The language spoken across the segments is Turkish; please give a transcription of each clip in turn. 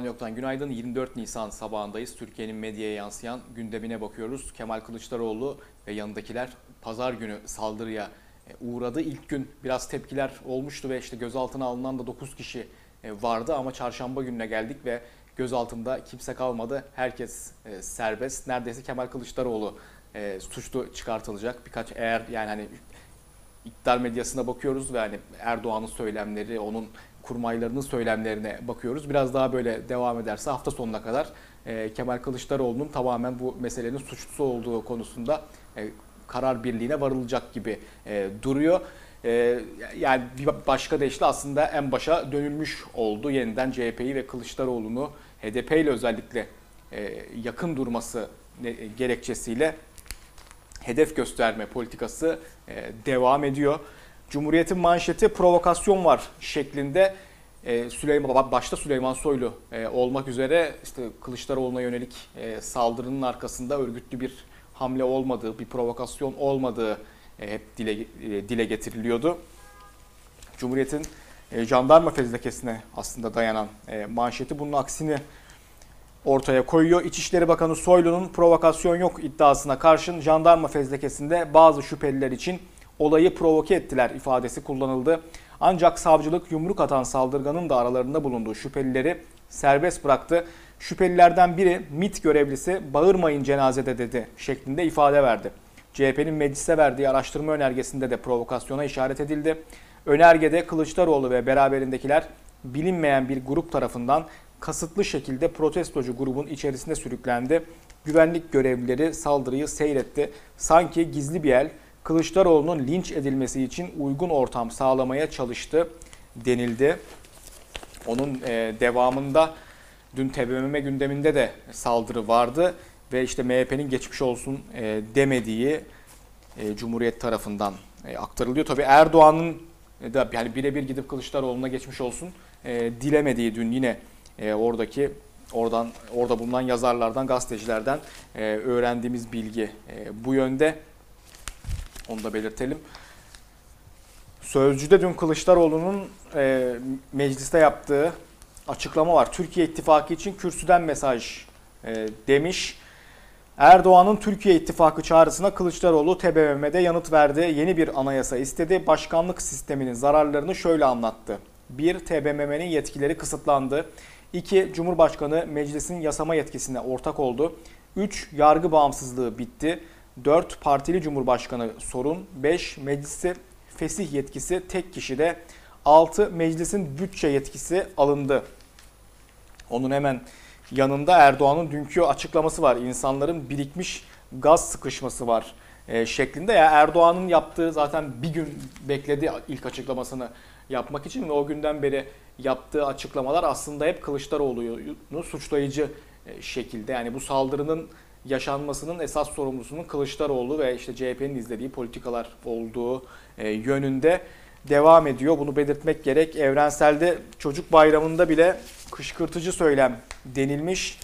Ne yoktan günaydın. 24 Nisan sabahındayız. Türkiye'nin medyaya yansıyan gündemine bakıyoruz. Kemal Kılıçdaroğlu ve yanındakiler pazar günü saldırıya e, uğradı. İlk gün biraz tepkiler olmuştu ve işte gözaltına alınan da 9 kişi e, vardı ama çarşamba gününe geldik ve gözaltında kimse kalmadı. Herkes e, serbest. Neredeyse Kemal Kılıçdaroğlu suçlu çıkartılacak. Birkaç eğer yani hani iktidar medyasına bakıyoruz ve hani Erdoğan'ın söylemleri, onun kurmaylarının söylemlerine bakıyoruz. Biraz daha böyle devam ederse hafta sonuna kadar e, Kemal Kılıçdaroğlu'nun tamamen bu meselenin suçlusu olduğu konusunda e, karar birliğine varılacak gibi e, duruyor. Yani bir başka deyişle aslında en başa dönülmüş oldu. Yeniden CHP'yi ve Kılıçdaroğlu'nu HDP ile özellikle yakın durması gerekçesiyle hedef gösterme politikası devam ediyor. Cumhuriyet'in manşeti provokasyon var şeklinde e, Süleyman başta Süleyman Soylu e, olmak üzere işte Kılıçdaroğlu'na yönelik e, saldırının arkasında örgütlü bir hamle olmadığı, bir provokasyon olmadığı hep dile dile getiriliyordu. Cumhuriyet'in jandarma fezlekesine aslında dayanan manşeti bunun aksini ortaya koyuyor. İçişleri Bakanı Soylu'nun provokasyon yok iddiasına karşın jandarma fezlekesinde bazı şüpheliler için olayı provoke ettiler ifadesi kullanıldı. Ancak savcılık yumruk atan saldırganın da aralarında bulunduğu şüphelileri serbest bıraktı. Şüphelilerden biri MIT görevlisi bağırmayın cenazede dedi şeklinde ifade verdi. CHP'nin meclise verdiği araştırma önergesinde de provokasyona işaret edildi. Önergede Kılıçdaroğlu ve beraberindekiler bilinmeyen bir grup tarafından kasıtlı şekilde protestocu grubun içerisinde sürüklendi. Güvenlik görevlileri saldırıyı seyretti. Sanki gizli bir el Kılıçdaroğlu'nun linç edilmesi için uygun ortam sağlamaya çalıştı denildi. Onun e, devamında dün TBMM gündeminde de saldırı vardı ve işte MHP'nin geçmiş olsun e, demediği e, Cumhuriyet tarafından aktarılıyor. Tabii Erdoğan'ın da yani birebir gidip Kılıçdaroğlu'na geçmiş olsun dilemediği dün yine oradaki oradan orada bulunan yazarlardan, gazetecilerden öğrendiğimiz bilgi bu yönde. Onu da belirtelim. Sözcüde dün Kılıçdaroğlu'nun e, mecliste yaptığı açıklama var. Türkiye İttifakı için kürsüden mesaj e, demiş. Erdoğan'ın Türkiye İttifakı çağrısına Kılıçdaroğlu TBMM'de yanıt verdi. Yeni bir anayasa istedi. Başkanlık sisteminin zararlarını şöyle anlattı. 1. TBMM'nin yetkileri kısıtlandı. 2. Cumhurbaşkanı meclisin yasama yetkisine ortak oldu. 3. Yargı bağımsızlığı bitti. 4. Partili Cumhurbaşkanı sorun. 5. Meclisi fesih yetkisi tek kişide. 6. Meclisin bütçe yetkisi alındı. Onun hemen yanında Erdoğan'ın dünkü açıklaması var. İnsanların birikmiş gaz sıkışması var e, şeklinde. Ya Erdoğan'ın yaptığı zaten bir gün bekledi ilk açıklamasını yapmak için ve o günden beri yaptığı açıklamalar aslında hep Kılıçdaroğlu'nu suçlayıcı e, şekilde. Yani bu saldırının yaşanmasının esas sorumlusunun Kılıçdaroğlu ve işte CHP'nin izlediği politikalar olduğu e, yönünde devam ediyor. Bunu belirtmek gerek. Evrenselde çocuk bayramında bile kışkırtıcı söylem denilmiş.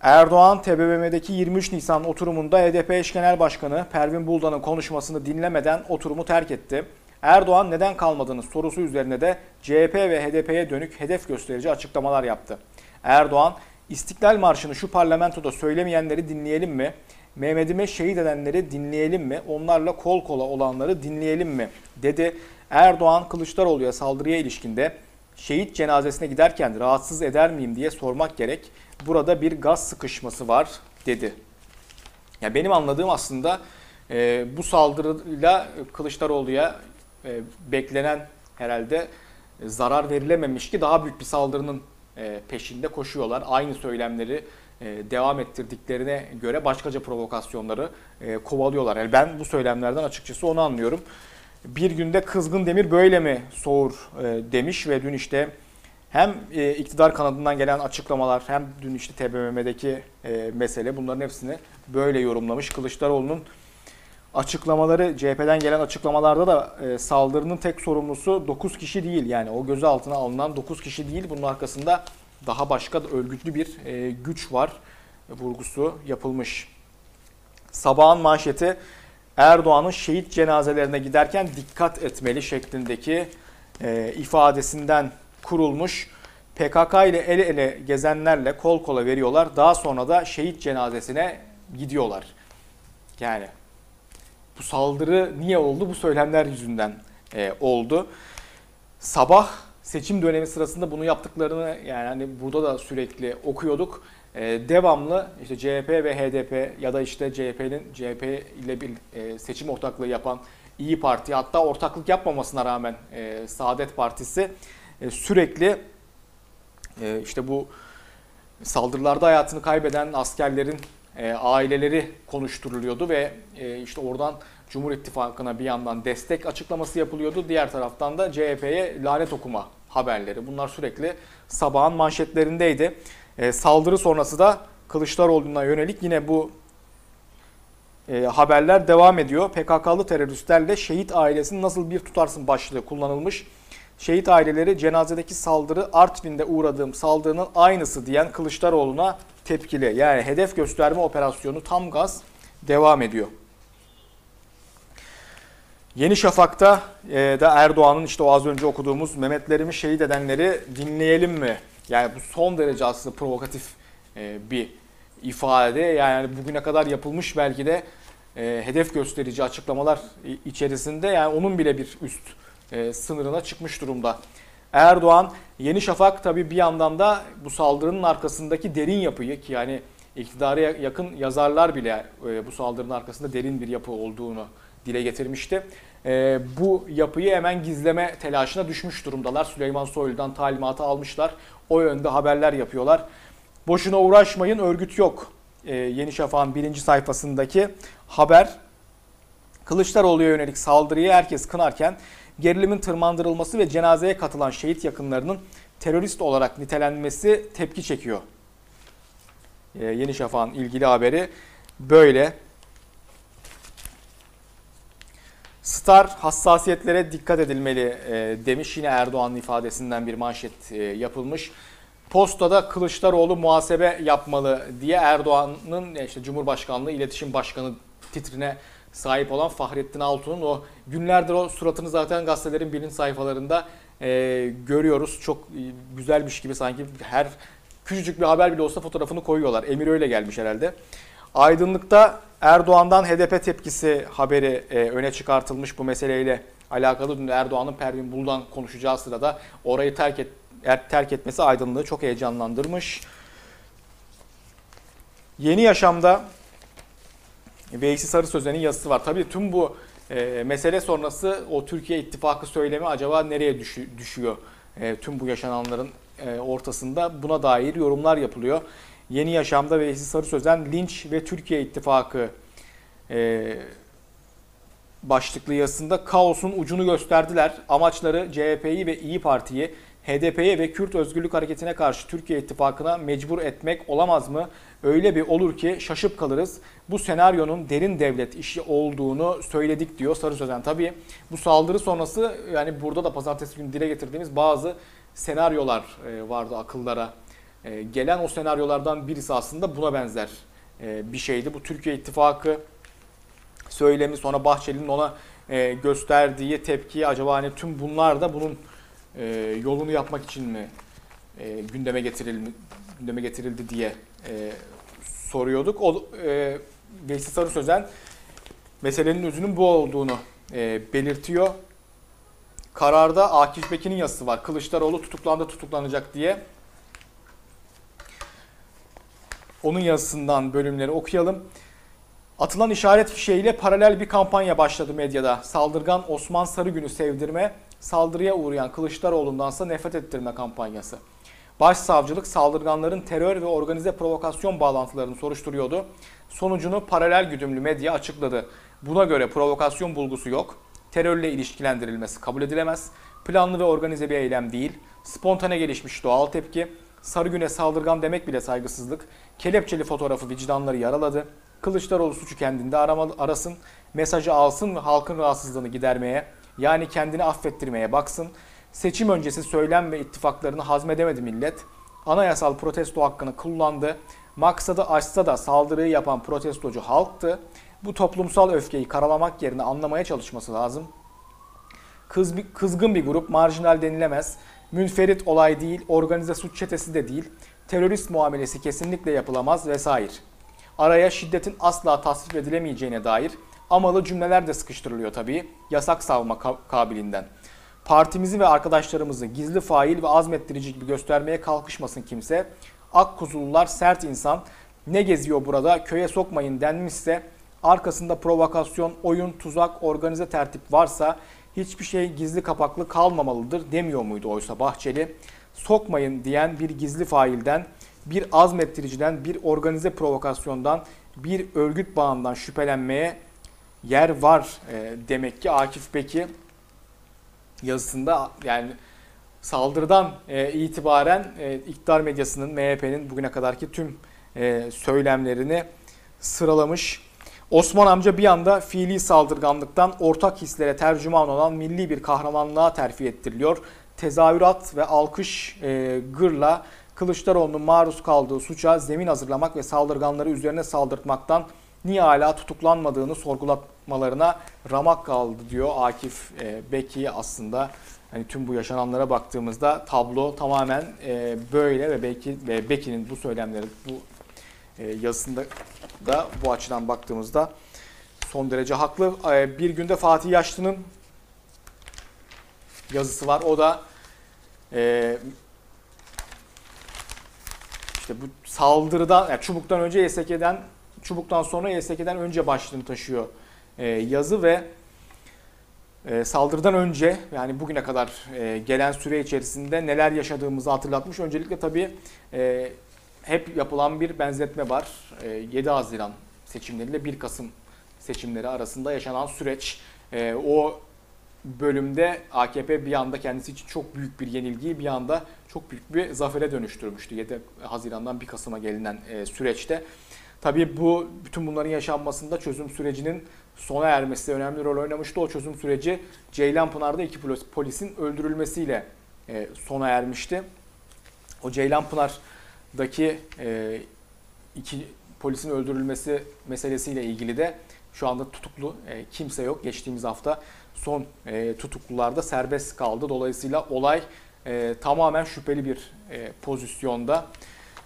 Erdoğan TBMM'deki 23 Nisan oturumunda HDP eş genel başkanı Pervin Buldan'ın konuşmasını dinlemeden oturumu terk etti. Erdoğan neden kalmadığını sorusu üzerine de CHP ve HDP'ye dönük hedef gösterici açıklamalar yaptı. Erdoğan İstiklal Marşı'nı şu parlamentoda söylemeyenleri dinleyelim mi? Mehmet'ime şehit edenleri dinleyelim mi? Onlarla kol kola olanları dinleyelim mi? Dedi. Erdoğan Kılıçdaroğlu'ya saldırıya ilişkinde şehit cenazesine giderken rahatsız eder miyim diye sormak gerek. Burada bir gaz sıkışması var dedi. Ya benim anladığım aslında e, bu saldırıyla Kılıçdaroğlu'ya e, beklenen herhalde zarar verilememiş ki daha büyük bir saldırının peşinde koşuyorlar. Aynı söylemleri e, devam ettirdiklerine göre başkaca provokasyonları e, kovalıyorlar. Yani ben bu söylemlerden açıkçası onu anlıyorum. Bir günde kızgın demir böyle mi soğur demiş ve dün işte hem iktidar kanadından gelen açıklamalar hem dün işte TBMM'deki mesele bunların hepsini böyle yorumlamış. Kılıçdaroğlu'nun açıklamaları CHP'den gelen açıklamalarda da e, saldırının tek sorumlusu 9 kişi değil. Yani o gözaltına alınan 9 kişi değil. Bunun arkasında daha başka örgütlü bir e, güç var vurgusu yapılmış. Sabahın manşeti Erdoğan'ın şehit cenazelerine giderken dikkat etmeli şeklindeki e, ifadesinden kurulmuş. PKK ile el ele gezenlerle kol kola veriyorlar. Daha sonra da şehit cenazesine gidiyorlar. Yani bu saldırı niye oldu? Bu söylemler yüzünden e, oldu. Sabah seçim dönemi sırasında bunu yaptıklarını yani hani burada da sürekli okuyorduk. E, devamlı işte CHP ve HDP ya da işte CHP'nin CHP ile bir e, seçim ortaklığı yapan İyi Parti hatta ortaklık yapmamasına rağmen e, Saadet Partisi e, sürekli e, işte bu saldırılarda hayatını kaybeden askerlerin e, aileleri konuşturuluyordu ve e, işte oradan Cumhur İttifakı'na bir yandan destek açıklaması yapılıyordu. Diğer taraftan da CHP'ye lanet okuma haberleri. Bunlar sürekli sabahın manşetlerindeydi. E, saldırı sonrası da Kılıçdaroğlu'na yönelik yine bu e, haberler devam ediyor. PKK'lı teröristlerle şehit ailesini nasıl bir tutarsın başlığı kullanılmış. Şehit aileleri cenazedeki saldırı Artvin'de uğradığım saldırının aynısı diyen Kılıçdaroğlu'na tepkili. Yani hedef gösterme operasyonu tam gaz devam ediyor. Yeni Şafak'ta e, da Erdoğan'ın işte o az önce okuduğumuz Mehmetlerimi şehit edenleri dinleyelim mi? Yani bu son derece aslında provokatif e, bir ifade. Yani bugüne kadar yapılmış belki de e, hedef gösterici açıklamalar içerisinde yani onun bile bir üst e, sınırına çıkmış durumda. Erdoğan, Yeni Şafak tabii bir yandan da bu saldırının arkasındaki derin yapıyı ki yani iktidara yakın yazarlar bile e, bu saldırının arkasında derin bir yapı olduğunu dile getirmişti. E, bu yapıyı hemen gizleme telaşına düşmüş durumdalar. Süleyman Soylu'dan talimatı almışlar. O yönde haberler yapıyorlar. Boşuna uğraşmayın örgüt yok. E, Yeni Şafak'ın birinci sayfasındaki haber. Kılıçdaroğlu'ya yönelik saldırıyı herkes kınarken gerilimin tırmandırılması ve cenazeye katılan şehit yakınlarının terörist olarak nitelenmesi tepki çekiyor. Ee, Yeni Şafak'ın ilgili haberi böyle. Star hassasiyetlere dikkat edilmeli e, demiş. Yine Erdoğan'ın ifadesinden bir manşet e, yapılmış. Postada Kılıçdaroğlu muhasebe yapmalı diye Erdoğan'ın işte Cumhurbaşkanlığı İletişim Başkanı titrine sahip olan Fahrettin Altun'un o günlerdir o suratını zaten gazetelerin birinci sayfalarında e, görüyoruz. Çok e, güzelmiş gibi sanki her küçücük bir haber bile olsa fotoğrafını koyuyorlar. Emir öyle gelmiş herhalde. Aydınlık'ta Erdoğan'dan HDP tepkisi haberi e, öne çıkartılmış bu meseleyle alakalı. Dün Erdoğan'ın Pervin Buldan konuşacağı sırada orayı terk, et, er, terk etmesi aydınlığı çok heyecanlandırmış. Yeni Yaşam'da Veysi Sarı Sözen'in yazısı var. Tabii tüm bu e, mesele sonrası o Türkiye İttifakı söylemi acaba nereye düşü, düşüyor? E, tüm bu yaşananların e, ortasında buna dair yorumlar yapılıyor. Yeni Yaşam'da Veysi Sarı Sözen linç ve Türkiye İttifakı e, başlıklı yazısında kaosun ucunu gösterdiler. Amaçları CHP'yi ve İyi Parti'yi HDP'ye ve Kürt Özgürlük Hareketi'ne karşı Türkiye İttifakı'na mecbur etmek olamaz mı? Öyle bir olur ki şaşıp kalırız. Bu senaryonun derin devlet işi olduğunu söyledik diyor Sarı Sözen. Tabii bu saldırı sonrası yani burada da pazartesi günü dile getirdiğimiz bazı senaryolar e, vardı akıllara. E, gelen o senaryolardan birisi aslında buna benzer e, bir şeydi. Bu Türkiye İttifakı söylemi sonra Bahçeli'nin ona gösterdiği tepki acaba hani tüm bunlar da bunun yolunu yapmak için mi gündeme getirildi, gündeme getirildi diye soruyorduk. O, e, Veysi Sarı Sözen meselenin özünün bu olduğunu e, belirtiyor. Kararda Akif Bekin'in yazısı var. Kılıçdaroğlu tutuklandı tutuklanacak diye. Onun yazısından bölümleri okuyalım. Atılan işaret fişeğiyle paralel bir kampanya başladı medyada. Saldırgan Osman Sarıgün'ü sevdirme, saldırıya uğrayan Kılıçdaroğlu'ndansa nefret ettirme kampanyası. Başsavcılık saldırganların terör ve organize provokasyon bağlantılarını soruşturuyordu. Sonucunu paralel güdümlü medya açıkladı. Buna göre provokasyon bulgusu yok. Terörle ilişkilendirilmesi kabul edilemez. Planlı ve organize bir eylem değil. Spontane gelişmiş doğal tepki. Sarıgün'e saldırgan demek bile saygısızlık. Kelepçeli fotoğrafı vicdanları yaraladı. Kılıçdaroğlu suçu kendinde aramalı, arasın. Mesajı alsın ve halkın rahatsızlığını gidermeye yani kendini affettirmeye baksın. Seçim öncesi söylem ve ittifaklarını hazmedemedi millet. Anayasal protesto hakkını kullandı. Maksadı aşsa da saldırıyı yapan protestocu halktı. Bu toplumsal öfkeyi karalamak yerine anlamaya çalışması lazım. Kız, kızgın bir grup marjinal denilemez. Münferit olay değil, organize suç çetesi de değil. Terörist muamelesi kesinlikle yapılamaz vesaire. Araya şiddetin asla tasvip edilemeyeceğine dair amalı cümleler de sıkıştırılıyor tabii. Yasak savma ka- kabiliğinden. Partimizi ve arkadaşlarımızı gizli fail ve azmettirici gibi göstermeye kalkışmasın kimse. Akkuzulular sert insan. Ne geziyor burada köye sokmayın denmişse arkasında provokasyon, oyun, tuzak, organize tertip varsa hiçbir şey gizli kapaklı kalmamalıdır demiyor muydu oysa Bahçeli? Sokmayın diyen bir gizli failden, bir azmettiriciden, bir organize provokasyondan, bir örgüt bağından şüphelenmeye yer var e, demek ki Akif Beki yazısında yani saldırıdan e, itibaren e, iktidar medyasının MHP'nin bugüne kadarki tüm e, söylemlerini sıralamış. Osman amca bir anda fiili saldırganlıktan ortak hislere tercüman olan milli bir kahramanlığa terfi ettiriliyor. Tezahürat ve alkış e, gırla Kılıçdaroğlu'nun maruz kaldığı suça zemin hazırlamak ve saldırganları üzerine saldırtmaktan niye hala tutuklanmadığını sorgulatmalarına ramak kaldı diyor Akif e, Beki aslında. Hani tüm bu yaşananlara baktığımızda tablo tamamen e, böyle ve Beki ve Beki'nin bu söylemleri bu e, yazısında da bu açıdan baktığımızda son derece haklı. E, bir günde Fatih Yaşlı'nın yazısı var. O da e, işte bu saldırıdan, yani çubuktan önce YSK'den, çubuktan sonra YSK'den önce başlığını taşıyor yazı ve e, saldırıdan önce yani bugüne kadar e, gelen süre içerisinde neler yaşadığımızı hatırlatmış. Öncelikle tabii e, hep yapılan bir benzetme var. E, 7 Haziran seçimleriyle 1 Kasım seçimleri arasında yaşanan süreç. E, o bölümde AKP bir anda kendisi için çok büyük bir yenilgiyi bir anda çok büyük bir zafere dönüştürmüştü 7 Haziran'dan 1 Kasım'a gelinen e, süreçte. Tabii bu bütün bunların yaşanmasında çözüm sürecinin sona ermesi önemli rol oynamıştı. O çözüm süreci Ceylanpınar'da iki polisin öldürülmesiyle e, sona ermişti. O Ceylanpınar'daki e, iki polisin öldürülmesi meselesiyle ilgili de şu anda tutuklu e, kimse yok. Geçtiğimiz hafta son e, tutuklularda serbest kaldı. Dolayısıyla olay e, tamamen şüpheli bir e, pozisyonda.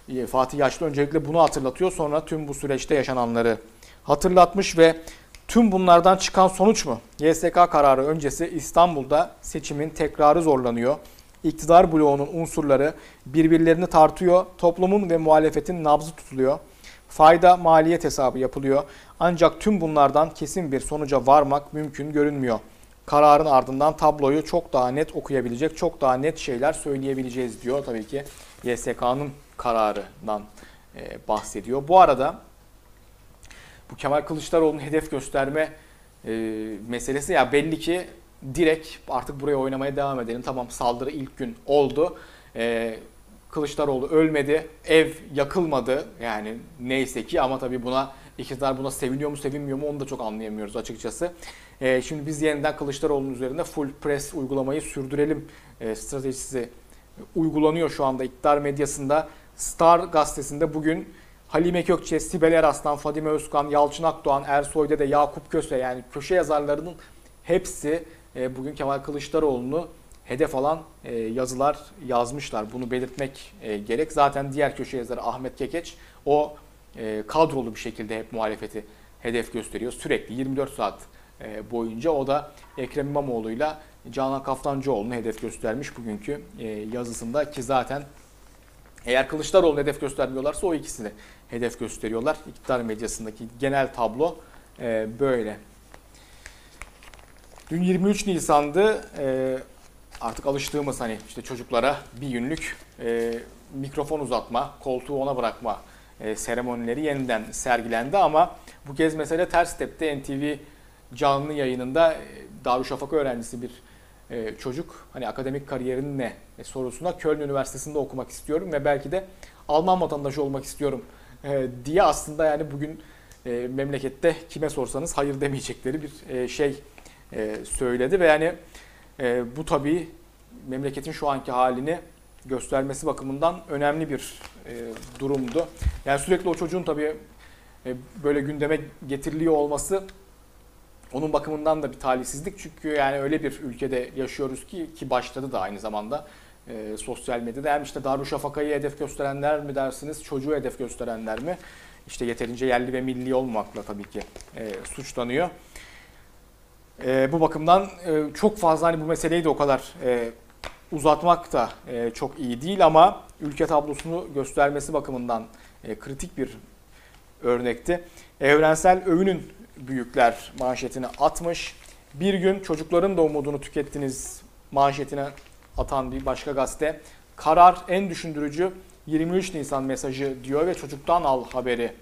E, Fatih Yaşlı öncelikle bunu hatırlatıyor. Sonra tüm bu süreçte yaşananları hatırlatmış ve tüm bunlardan çıkan sonuç mu? YSK kararı öncesi İstanbul'da seçimin tekrarı zorlanıyor. İktidar bloğunun unsurları birbirlerini tartıyor. Toplumun ve muhalefetin nabzı tutuluyor. Fayda maliyet hesabı yapılıyor. Ancak tüm bunlardan kesin bir sonuca varmak mümkün görünmüyor. Kararın ardından tabloyu çok daha net okuyabilecek, çok daha net şeyler söyleyebileceğiz diyor. Tabii ki YSK'nın kararından bahsediyor. Bu arada bu Kemal Kılıçdaroğlu'nun hedef gösterme meselesi ya belli ki direkt artık buraya oynamaya devam edelim. Tamam saldırı ilk gün oldu. Kılıçdaroğlu ölmedi, ev yakılmadı yani neyse ki ama tabii buna iktidar buna seviniyor mu sevinmiyor mu onu da çok anlayamıyoruz açıkçası. E, şimdi biz yeniden Kılıçdaroğlu'nun üzerinde full press uygulamayı sürdürelim e, stratejisi uygulanıyor şu anda iktidar medyasında. Star gazetesinde bugün Halime Kökçe, Sibel Eraslan, Fadime Özkan, Yalçın Akdoğan, Ersoy Dede, Yakup Köse yani köşe yazarlarının hepsi e, bugün Kemal Kılıçdaroğlu'nu hedef alan e, yazılar yazmışlar. Bunu belirtmek e, gerek. Zaten diğer köşe yazarı Ahmet Kekeç o kadrolu bir şekilde hep muhalefeti hedef gösteriyor. Sürekli 24 saat boyunca o da Ekrem İmamoğlu'yla Canan Kaftancıoğlu'nu hedef göstermiş bugünkü yazısında ki zaten eğer Kılıçdaroğlu'nu hedef göstermiyorlarsa o ikisini hedef gösteriyorlar. İktidar medyasındaki genel tablo e, böyle. Dün 23 Nisan'dı. E, artık alıştığımız hani işte çocuklara bir günlük e, mikrofon uzatma, koltuğu ona bırakma e, seremonileri yeniden sergilendi ama bu kez mesele ters tepti. NTV canlı yayınında e, Darüşşafaka öğrencisi bir e, çocuk hani akademik kariyerin ne e, sorusuna Köln Üniversitesi'nde okumak istiyorum ve belki de Alman vatandaşı olmak istiyorum diye aslında yani bugün e, memlekette kime sorsanız hayır demeyecekleri bir e, şey e, söyledi ve yani e, bu tabii memleketin şu anki halini göstermesi bakımından önemli bir e, durumdu. Yani sürekli o çocuğun tabii e, böyle gündeme getiriliyor olması onun bakımından da bir talihsizlik. Çünkü yani öyle bir ülkede yaşıyoruz ki ki başladı da aynı zamanda e, sosyal medyada. Hem işte Darüşşafaka'yı hedef gösterenler mi dersiniz, çocuğu hedef gösterenler mi? İşte yeterince yerli ve milli olmamakla tabii ki e, suçlanıyor. E, bu bakımdan e, çok fazla hani bu meseleyi de o kadar e, uzatmak da e, çok iyi değil ama ülke tablosunu göstermesi bakımından e, kritik bir örnekti. Evrensel övünün büyükler manşetini atmış. Bir gün çocukların da umudunu tükettiniz manşetine atan bir başka gazete. Karar en düşündürücü 23 Nisan mesajı diyor ve çocuktan al haberi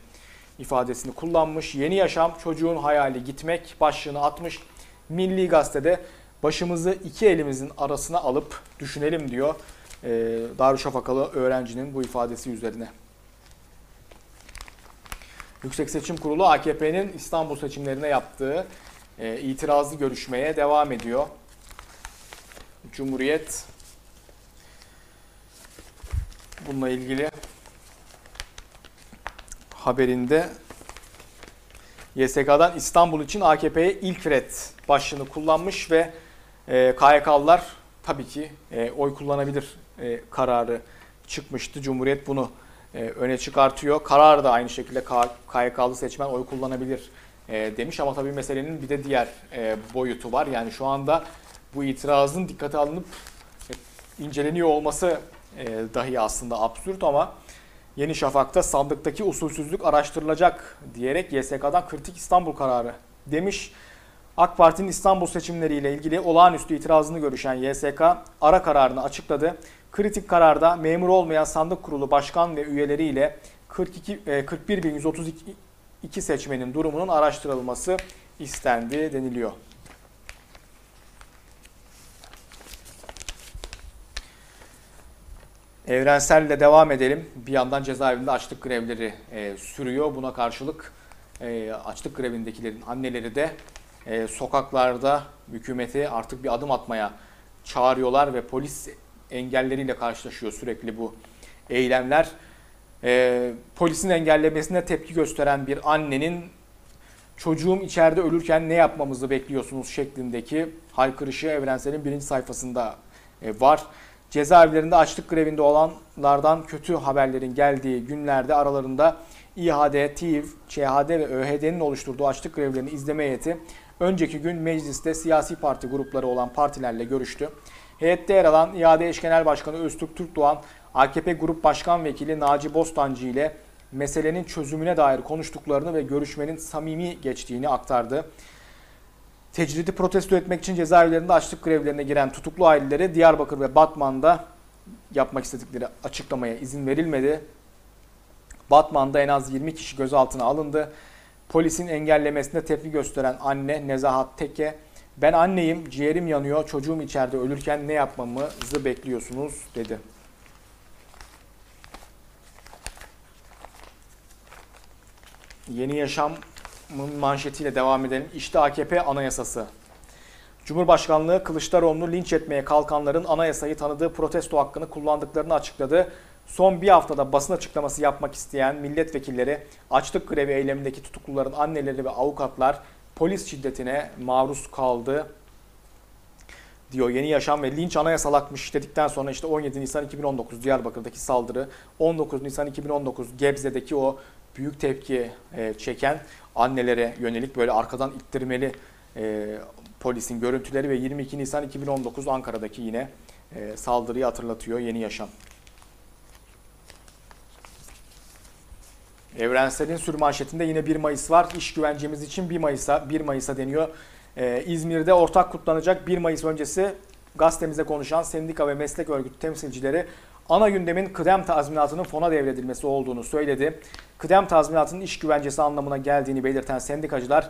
ifadesini kullanmış. Yeni yaşam çocuğun hayali gitmek başlığını atmış. Milli Gazete'de başımızı iki elimizin arasına alıp düşünelim diyor e, Darüşşafakalı öğrencinin bu ifadesi üzerine. Yüksek Seçim Kurulu AKP'nin İstanbul seçimlerine yaptığı e, itirazlı görüşmeye devam ediyor. Cumhuriyet bununla ilgili haberinde YSK'dan İstanbul için AKP'ye ilk red başlığını kullanmış ve e, KYK'lılar tabii ki e, oy kullanabilir e, kararı çıkmıştı. Cumhuriyet bunu e, öne çıkartıyor. Karar da aynı şekilde KYK'lı seçmen oy kullanabilir e, demiş ama tabii meselenin bir de diğer e, boyutu var. Yani şu anda bu itirazın dikkate alınıp e, inceleniyor olması e, dahi aslında absürt ama Yeni Şafak'ta sandıktaki usulsüzlük araştırılacak diyerek YSK'dan kritik İstanbul kararı demiş. AK Parti'nin İstanbul seçimleriyle ilgili olağanüstü itirazını görüşen YSK ara kararını açıkladı. Kritik kararda memur olmayan sandık kurulu başkan ve üyeleriyle 42 e, 41.132 seçmenin durumunun araştırılması istendi deniliyor. Evrenselle devam edelim. Bir yandan cezaevinde açlık grevleri e, sürüyor. Buna karşılık e, açlık grevindekilerin anneleri de e, sokaklarda hükümeti artık bir adım atmaya çağırıyorlar ve polis engelleriyle karşılaşıyor sürekli bu eylemler. E, polisin engellemesine tepki gösteren bir annenin çocuğum içeride ölürken ne yapmamızı bekliyorsunuz şeklindeki haykırışı Evrensel'in birinci sayfasında e, var. Cezaevlerinde açlık grevinde olanlardan kötü haberlerin geldiği günlerde aralarında İHAD, TİV, ÇHD ve ÖHD'nin oluşturduğu açlık grevlerini izleme heyeti önceki gün mecliste siyasi parti grupları olan partilerle görüştü. Heyette yer alan İHAD Eş Genel Başkanı Öztürk Türkdoğan, AKP Grup Başkan Vekili Naci Bostancı ile meselenin çözümüne dair konuştuklarını ve görüşmenin samimi geçtiğini aktardı. Tecridi protesto etmek için cezaevlerinde açlık grevlerine giren tutuklu ailelere Diyarbakır ve Batman'da yapmak istedikleri açıklamaya izin verilmedi. Batman'da en az 20 kişi gözaltına alındı. Polisin engellemesine tepki gösteren anne Nezahat Teke, ben anneyim, ciğerim yanıyor, çocuğum içeride ölürken ne yapmamızı bekliyorsunuz dedi. Yeni Yaşam'ın manşetiyle devam edelim. İşte AKP anayasası. Cumhurbaşkanlığı Kılıçdaroğlu'nu linç etmeye kalkanların anayasayı tanıdığı protesto hakkını kullandıklarını açıkladı. Son bir haftada basın açıklaması yapmak isteyen milletvekilleri açlık grevi eylemindeki tutukluların anneleri ve avukatlar polis şiddetine maruz kaldı diyor Yeni Yaşam ve linç anayasalakmış dedikten sonra işte 17 Nisan 2019 Diyarbakır'daki saldırı, 19 Nisan 2019 Gebze'deki o büyük tepki e, çeken annelere yönelik böyle arkadan ittirmeli e, polisin görüntüleri ve 22 Nisan 2019 Ankara'daki yine e, saldırıyı hatırlatıyor Yeni Yaşam. Evrensel'in sürmanşetinde yine 1 Mayıs var. İş güvencemiz için 1 Mayıs'a 1 Mayıs'a deniyor. Ee, İzmir'de ortak kutlanacak 1 Mayıs öncesi gazetemize konuşan sendika ve meslek örgütü temsilcileri ana gündemin kıdem tazminatının fona devredilmesi olduğunu söyledi. Kıdem tazminatının iş güvencesi anlamına geldiğini belirten sendikacılar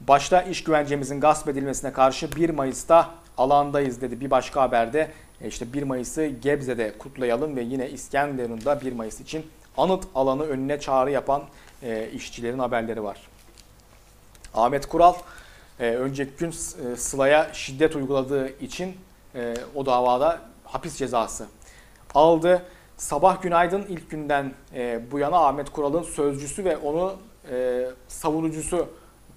başta iş güvencemizin gasp edilmesine karşı 1 Mayıs'ta alandayız dedi. Bir başka haberde e, işte 1 Mayıs'ı Gebze'de kutlayalım ve yine İskenderun'da 1 Mayıs için anıt alanı önüne çağrı yapan e, işçilerin haberleri var. Ahmet Kural e, önceki gün e, Sıla'ya şiddet uyguladığı için e, o davada hapis cezası aldı. Sabah Günaydın ilk günden e, bu yana Ahmet Kural'ın sözcüsü ve onu e, savunucusu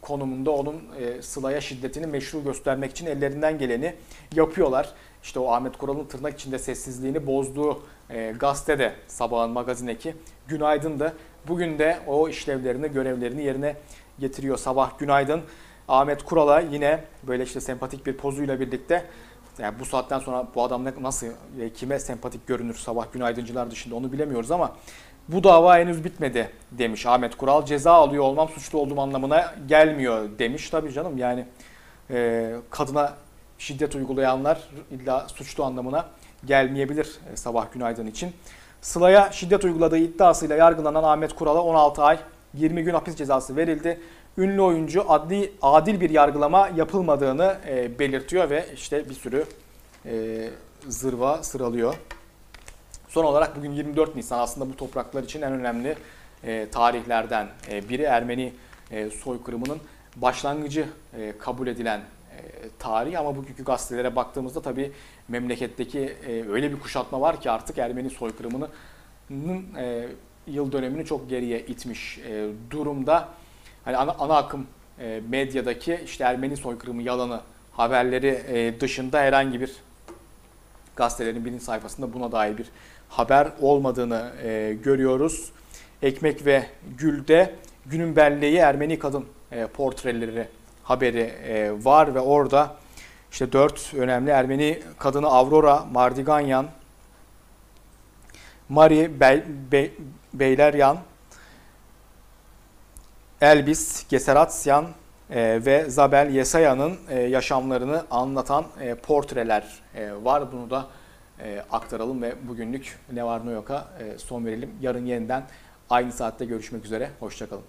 konumunda onun e, Sıla'ya şiddetini meşru göstermek için ellerinden geleni yapıyorlar. İşte o Ahmet Kural'ın tırnak içinde sessizliğini bozduğu e, gazetede sabahın magazin eki Günaydın da bugün de o işlevlerini, görevlerini yerine getiriyor. Sabah Günaydın Ahmet Kural'a yine böyle işte sempatik bir pozuyla birlikte yani bu saatten sonra bu adam nasıl e, kime sempatik görünür sabah günaydıncılar dışında onu bilemiyoruz ama bu dava henüz bitmedi demiş Ahmet Kural. Ceza alıyor olmam suçlu olduğum anlamına gelmiyor demiş. Tabii canım yani e, kadına şiddet uygulayanlar illa suçlu anlamına gelmeyebilir e, sabah günaydın için. Sıla'ya şiddet uyguladığı iddiasıyla yargılanan Ahmet Kural'a 16 ay 20 gün hapis cezası verildi. Ünlü oyuncu adli adil bir yargılama yapılmadığını e, belirtiyor ve işte bir sürü e, zırva sıralıyor. Son olarak bugün 24 Nisan aslında bu topraklar için en önemli e, tarihlerden e, biri Ermeni e, soykırımının başlangıcı e, kabul edilen e, tarih ama bugünkü gazetelere baktığımızda tabii memleketteki e, öyle bir kuşatma var ki artık Ermeni soykırımının e, yıl dönemini çok geriye itmiş e, durumda. Hani ana, ana akım e, medyadaki işte Ermeni soykırımı yalanı haberleri e, dışında herhangi bir gazetelerin birinci sayfasında buna dair bir haber olmadığını e, görüyoruz. Ekmek ve Gül'de günün belleği Ermeni kadın e, portreleri haberi e, var ve orada işte dört önemli Ermeni kadını Aurora Mardiganyan, Mari Bey, Bey, Beyleryan, Elbis Geseratsyan e, ve Zabel Yesaya'nın e, yaşamlarını anlatan e, portreler e, var. Bunu da e, aktaralım ve bugünlük ne var ne yok'a e, son verelim. Yarın yeniden aynı saatte görüşmek üzere. Hoşçakalın.